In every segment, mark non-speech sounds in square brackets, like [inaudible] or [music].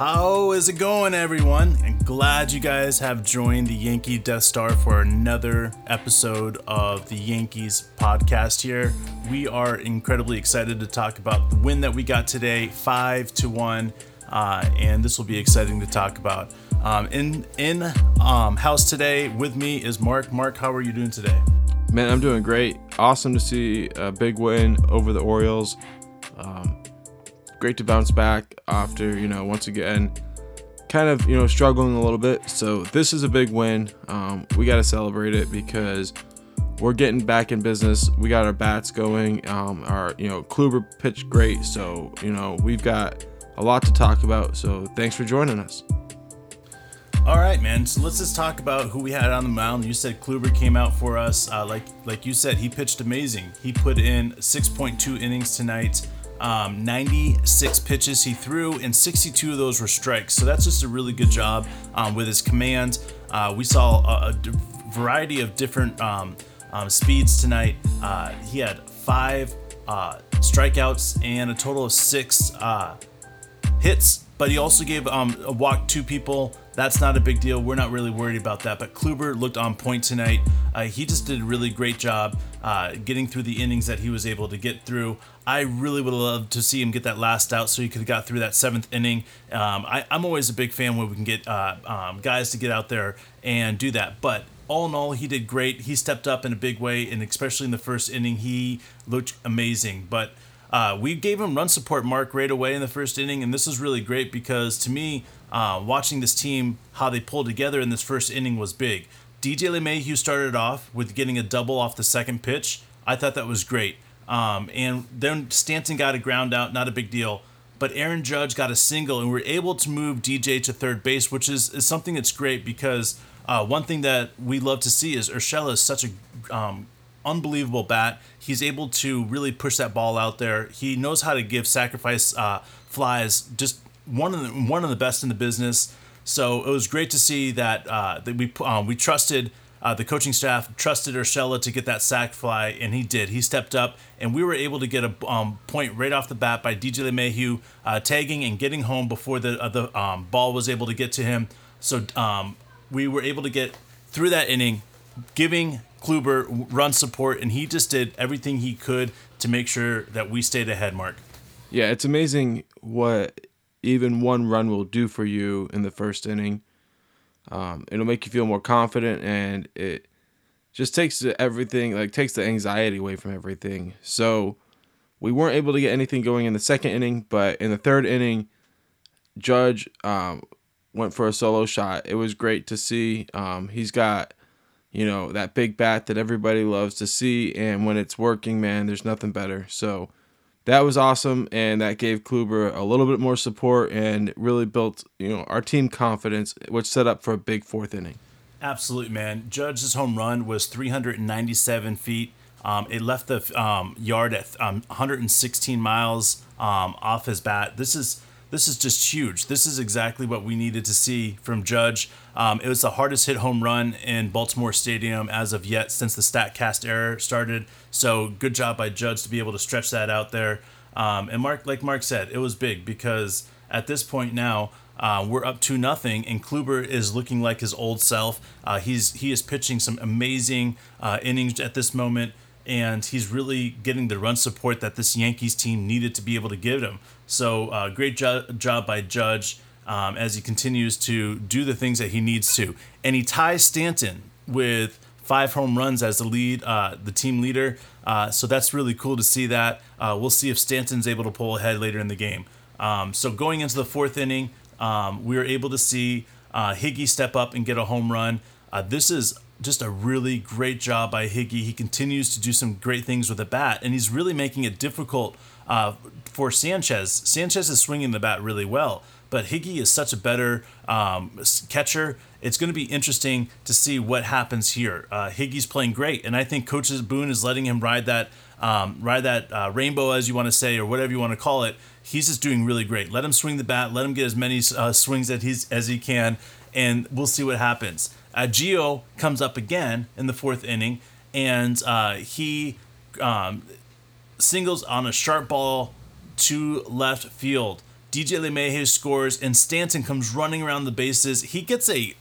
How is it going, everyone? And glad you guys have joined the Yankee Death Star for another episode of the Yankees podcast here. We are incredibly excited to talk about the win that we got today, five to one, uh, and this will be exciting to talk about. Um, in in um, house today with me is Mark. Mark, how are you doing today? Man, I'm doing great. Awesome to see a big win over the Orioles. Um, great to bounce back after, you know, once again, kind of, you know, struggling a little bit. So this is a big win. Um, we got to celebrate it because we're getting back in business. We got our bats going. Um, our, you know, Kluber pitched great. So, you know, we've got a lot to talk about. So thanks for joining us. All right, man. So let's just talk about who we had on the mound. You said Kluber came out for us. Uh, like like you said, he pitched amazing. He put in 6.2 innings tonight. Um, 96 pitches he threw, and 62 of those were strikes. So that's just a really good job um, with his command. Uh, we saw a, variety of different um, um speeds tonight. Uh, he had five uh, strikeouts and a total of six uh, hits, but he also gave um, a walk to people. That's not a big deal. We're not really worried about that. But Kluber looked on point tonight. Uh, he just did a really great job uh, getting through the innings that he was able to get through. I really would love to see him get that last out so he could have got through that seventh inning. Um, I, am always a big fan when we can get uh, um, guys to get out there and do that. But all in all, he did great. He stepped up in a big way, and especially in the first inning, he looked amazing. But uh, we gave him run support mark right away in the first inning, and this is really great because to me, uh, watching this team, how they pulled together in this first inning was big. DJ LeMahieu started off with getting a double off the second pitch. I thought that was great. Um, and then Stanton got a ground out, not a big deal. But Aaron Judge got a single, and we are able to move DJ to third base, which is, is something that's great because uh, one thing that we love to see is Urshela is such a um, unbelievable bat. He's able to really push that ball out there. He knows how to give sacrifice uh, flies. Just one of the one of the best in the business. So it was great to see that uh, that we um, we trusted uh, the coaching staff trusted Urshela to get that sac fly, and he did. He stepped up, and we were able to get a um, point right off the bat by DJ LeMahieu uh, tagging and getting home before the uh, the um, ball was able to get to him. So um, we were able to get through that inning, giving Kluber run support, and he just did everything he could to make sure that we stayed ahead, Mark. Yeah, it's amazing what even one run will do for you in the first inning. Um, it'll make you feel more confident, and it just takes everything, like takes the anxiety away from everything. So we weren't able to get anything going in the second inning, but in the third inning, Judge um, went for a solo shot. It was great to see. Um, he's got you know, that big bat that everybody loves to see. And when it's working, man, there's nothing better. So that was awesome. And that gave Kluber a little bit more support and really built, you know, our team confidence, which set up for a big fourth inning. Absolutely, man. Judge's home run was 397 feet. Um, it left the um, yard at um, 116 miles um, off his bat. This is this is just huge. This is exactly what we needed to see from Judge. Um, it was the hardest hit home run in Baltimore Stadium as of yet since the StatCast era started. So good job by Judge to be able to stretch that out there. Um, and Mark, like Mark said, it was big because at this point now. Uh, we're up to nothing, and Kluber is looking like his old self. Uh, he's he is pitching some amazing uh, innings at this moment and he's really getting the run support that this Yankees team needed to be able to give him. So, uh, great jo- job by Judge um, as he continues to do the things that he needs to. And he ties Stanton with five home runs as the lead, uh, the team leader. Uh, so that's really cool to see that. Uh, we'll see if Stanton's able to pull ahead later in the game. Um, so going into the fourth inning, um, we were able to see uh, Higgy step up and get a home run. Uh, this is just a really great job by Higgy. He continues to do some great things with the bat, and he's really making it difficult uh, for Sanchez. Sanchez is swinging the bat really well, but Higgy is such a better um, catcher. It's going to be interesting to see what happens here. Uh, Higgy's playing great, and I think Coach Boone is letting him ride that um, ride that uh, rainbow, as you want to say, or whatever you want to call it. He's just doing really great. Let him swing the bat. Let him get as many uh, swings as, he's, as he can, and we'll see what happens. Uh, Gio comes up again in the fourth inning, and uh, he um, singles on a sharp ball to left field. DJ LeMahieu scores, and Stanton comes running around the bases. He gets a.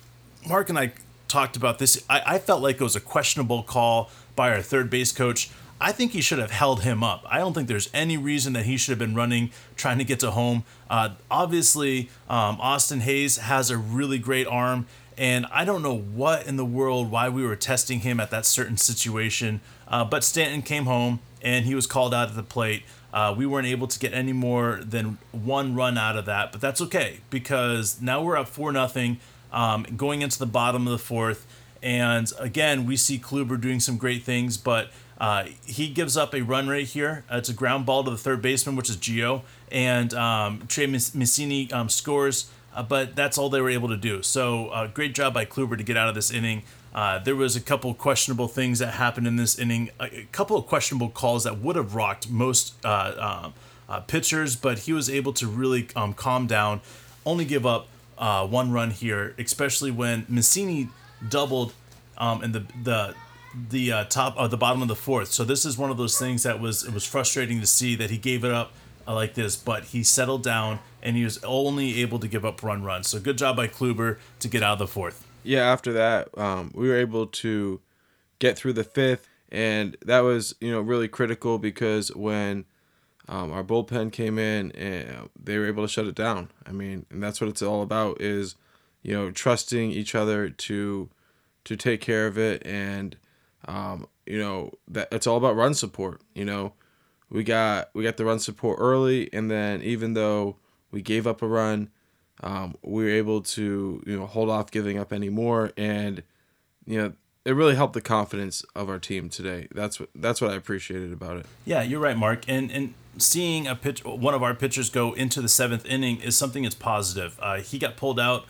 Mark and I talked about this. I, I felt like it was a questionable call by our third base coach. I think he should have held him up. I don't think there's any reason that he should have been running, trying to get to home. Uh, obviously, um, Austin Hays has a really great arm, and I don't know what in the world why we were testing him at that certain situation. Uh, but Stanton came home, and he was called out at the plate. Uh, we weren't able to get any more than one run out of that, but that's okay because now we're up four nothing, um, going into the bottom of the fourth, and again we see Kluber doing some great things, but uh, he gives up a run right here. Uh, it's a ground ball to the third baseman, which is Gio, and um, Trey Mancini um, scores. Uh, but that's all they were able to do. So uh, great job by Kluber to get out of this inning. Uh, there was a couple questionable things that happened in this inning, a, couple of questionable calls that would have rocked most uh, um, pitchers, but he was able to really um, calm down, only give up one run here, especially when Mancini doubled um, in the the the uh, top uh, the bottom of the fourth. So this is one of those things that was it was frustrating to see that he gave it up uh, like this, but he settled down and he was only able to give up run runs. So good job by Kluber to get out of the fourth. Yeah, after that, um, we were able to get through the fifth, and that was you know really critical because when um, our bullpen came in and they were able to shut it down. I mean, and that's what it's all about is you know trusting each other to to take care of it and um, you know that it's all about run support. You know, we got we got the run support early, and then even though we gave up a run, um, we were able to you know hold off giving up any more, and you know it really helped the confidence of our team today. That's what that's what I appreciated about it. Yeah, you're right, Mark, and and seeing a pitch one of our pitchers go into the seventh inning is something that's positive. Uh, he got pulled out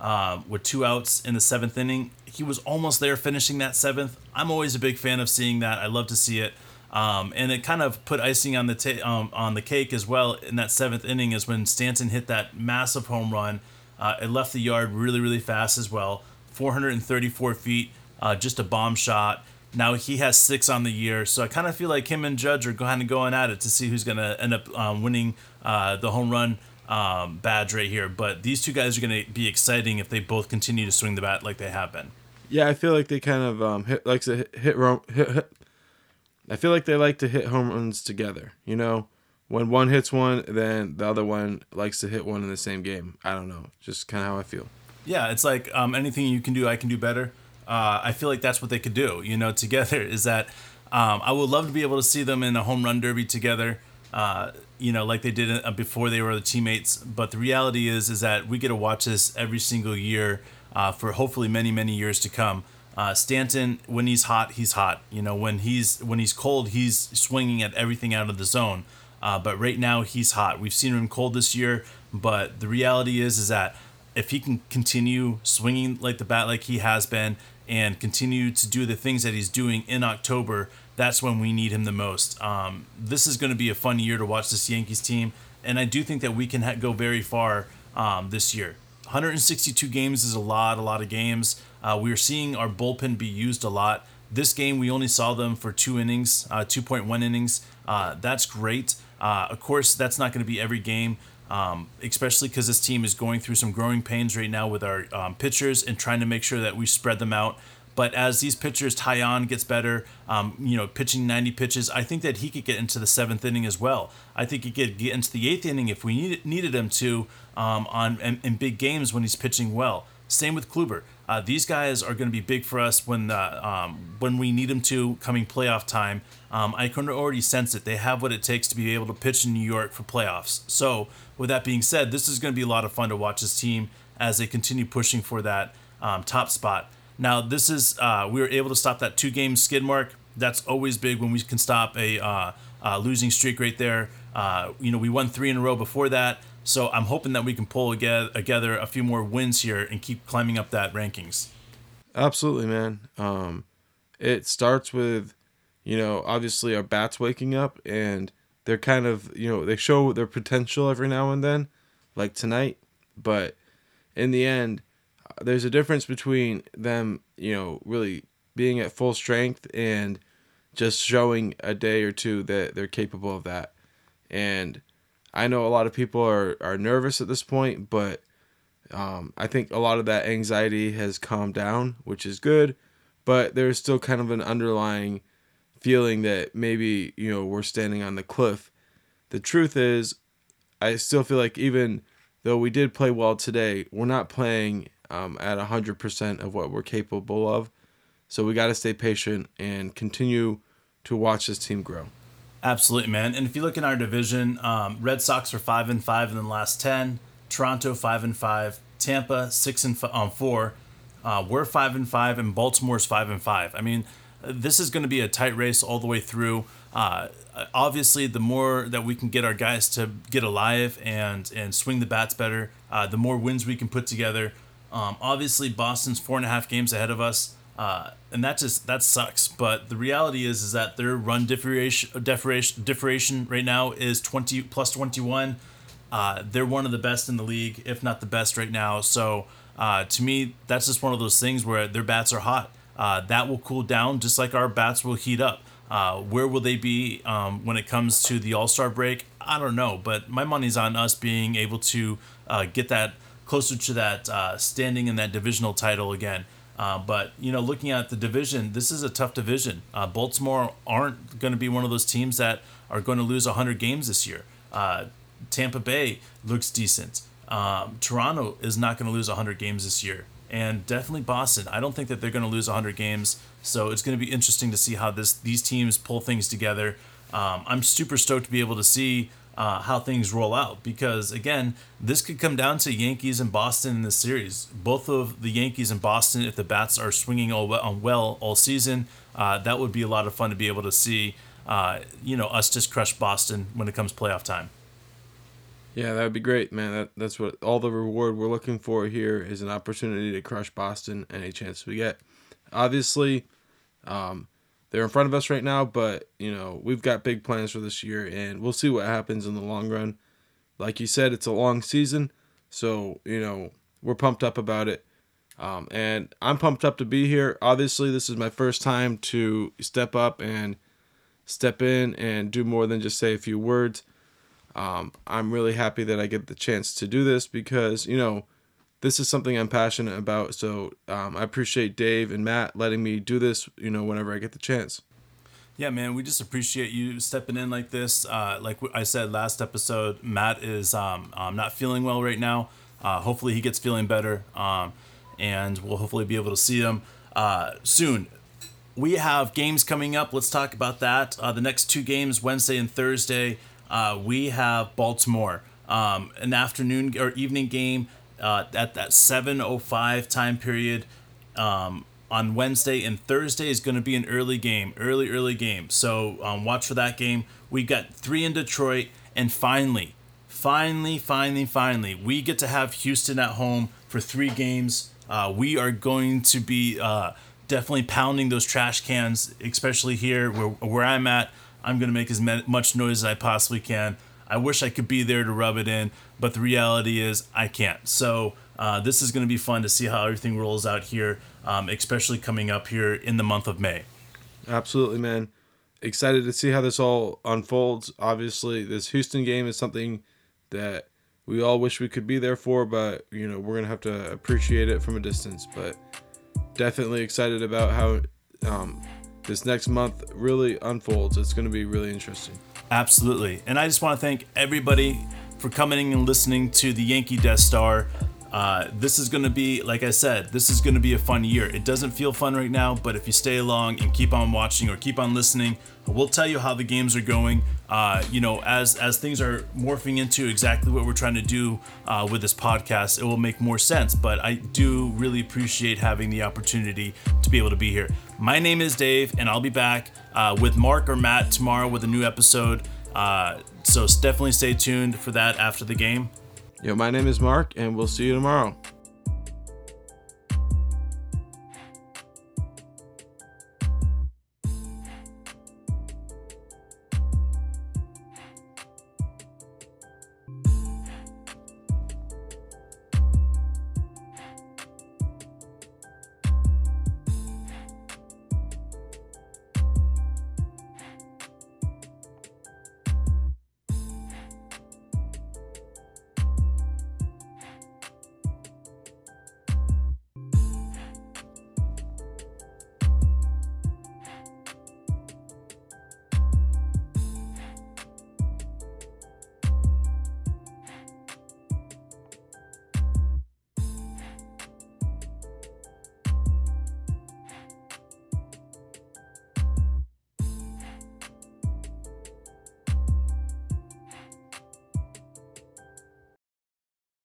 um, with two outs in the seventh inning. He was almost there finishing that seventh. I'm always a big fan of seeing that. I love to see it. Um, and it kind of put icing on the ta- um, on the cake as well in that seventh inning is when Stanton hit that massive home run. Uh, it left the yard really really fast as well, 434 feet, uh, just a bomb shot. Now he has six on the year, so I kind of feel like him and Judge are kind of going at it to see who's going to end up um, winning uh, the home run um, badge right here. But these two guys are going to be exciting if they both continue to swing the bat like they have been. Yeah, I feel like they kind of um, hit likes to hit, hit, hit, hit I feel like they like to hit home runs together. You know, when one hits one, then the other one likes to hit one in the same game. I don't know, just kind of how I feel. Yeah, it's like um, anything you can do, I can do better. Uh, I feel like that's what they could do. You know, [laughs] together is that um, I would love to be able to see them in a home run derby together uh, you know, like they did uh, before they were the teammates. But the reality is, is that we get to watch this every single year uh, for hopefully many, many years to come. Uh, Stanton, when he's hot, he's hot. You know, when he's when he's cold, he's swinging at everything out of the zone. Uh, but right now, he's hot. We've seen him cold this year, but the reality is, is that if he can continue swinging like the bat like he has been and continue to do the things that he's doing in October, that's when we need him the most. Um, this is going to be a fun year to watch this Yankees team, and I do think that we can ha- go very far um, this year. 162 games is a lot, a lot of games. Uh, we are seeing our bullpen be used a lot. This game, we only saw them for two innings, uh, 2.1 innings. Uh, that's great. Uh, of course, that's not going to be every game, um, especially because this team is going through some growing pains right now with our um, pitchers and trying to make sure that we spread them out. But as these pitchers, Taillon gets better, um, you know, pitching 90 pitches, I think that he could get into the seventh inning as well. I think he could get into the eighth inning if we needed, needed him to um, on in, in, big games when he's pitching well. Same with Kluber. Uh, these guys are going to be big for us when uh, um, when we need them to coming playoff time. Um, I can already sense it. They have what it takes to be able to pitch in New York for playoffs. So, with that being said, this is going to be a lot of fun to watch this team as they continue pushing for that um, top spot. Now, this is uh, we were able to stop that two game skid mark. That's always big when we can stop a uh, uh, losing streak right there. Uh, you know, we won three in a row before that, so I'm hoping that we can pull together a few more wins here and keep climbing up that rankings. Absolutely, man. Um, it starts with, you know, obviously our bats waking up and they're kind of, you know, they show their potential every now and then, like tonight. But in the end, there's a difference between them, you know, really being at full strength and just showing a day or two that they're capable of that. And I know a lot of people are, are nervous at this point, but um, I think a lot of that anxiety has calmed down, which is good. But there's still kind of an underlying feeling that maybe, you know, we're standing on the cliff. The truth is, I still feel like even though we did play well today, we're not playing um, at 100% of what we're capable of. So we got to stay patient and continue to watch this team grow. Absolutely, man. And if you look in our division, um, Red Sox are five and five in the last ten. Toronto five and five. Tampa six and f- um, four. Uh, we're five and five, and Baltimore's five and five. I mean, this is going to be a tight race all the way through. Uh, obviously, the more that we can get our guys to get alive and and swing the bats better, uh, the more wins we can put together. Um, obviously, Boston's four and a half games ahead of us. Uh, and that just that sucks. But the reality is is that their run differentiation differentiation right now is twenty plus twenty one. Uh, they're one of the best in the league, if not the best right now. So uh, to me, that's just one of those things where their bats are hot. Uh, that will cool down just like our bats will heat up. Uh, where will they be um, when it comes to the All Star break? I don't know, but my money's on us being able to uh, get that closer to that uh, standing in that divisional title again. Uh, but you know, looking at the division, this is a tough division. Uh, Baltimore aren't going to be one of those teams that are going to lose 100 games this year. Uh, Tampa Bay looks decent. Um, Toronto is not going to lose 100 games this year, and definitely Boston. I don't think that they're going to lose 100 games. So it's going to be interesting to see how this these teams pull things together. Um, I'm super stoked to be able to see uh, how things roll out. Because again this could come down to yankees and boston in this series. Both of the yankees and boston if the bats are swinging all well, well all season uh, that would be a lot of fun to be able to see uh, you know us just crush boston when it comes playoff time. Yeah that would be great man. That, that's what all the reward we're looking for here is an opportunity to crush boston any chance we get. Obviously um, they're in front of us right now, but you know we've got big plans for this year, and we'll see what happens in the long run. Like you said, it's a long season, so you know we're pumped up about it, um, and I'm pumped up to be here. Obviously, this is my first time to step up and step in and do more than just say a few words. Um, I'm really happy that I get the chance to do this because you know this is something I'm passionate about. So um, I appreciate Dave and Matt letting me do this, you know, whenever I get the chance. Yeah, man, we just appreciate you stepping in like this. Uh, like I said last episode, Matt is um, um, not feeling well right now. Uh, hopefully, he gets feeling better, um, and we'll hopefully be able to see him uh, soon. We have games coming up. Let's talk about that. Uh, the next two games, Wednesday and Thursday, uh, we have Baltimore, um, an afternoon or evening game uh, at that 7:05 time period um, on Wednesday and Thursday is going to be an early game, early early game. So um, watch for that game. We've got three in Detroit, and finally, finally, finally, finally, we get to have Houston at home for three games. Uh, we are going to be uh, definitely pounding those trash cans, especially here where, where I'm at. I'm going to make as much noise as I possibly can. I wish I could be there to rub it in, but the reality is I can't. So uh, this is going to be fun to see how everything rolls out here, um, especially coming up here in the month of May. Absolutely, man. Excited to see how this all unfolds. Obviously, this Houston game is something that we all wish we could be there for, but you know we're gonna have to appreciate it from a distance. But definitely excited about how um, this next month really unfolds. It's gonna be really interesting. Absolutely. And I just want to thank everybody for coming and listening to the Yankee Death Star. Uh, this is going to be, like I said, this is going to be a fun year. It doesn't feel fun right now, but if you stay along and keep on watching or keep on listening, we'll tell you how the games are going. Uh, you know, as as things are morphing into exactly what we're trying to do uh, with this podcast, it will make more sense. But I do really appreciate having the opportunity to be able to be here. My name is Dave, and I'll be back uh, with Mark or Matt tomorrow with a new episode. So definitely stay tuned for that after the game. Yo, my name is Mark, and we'll see you tomorrow.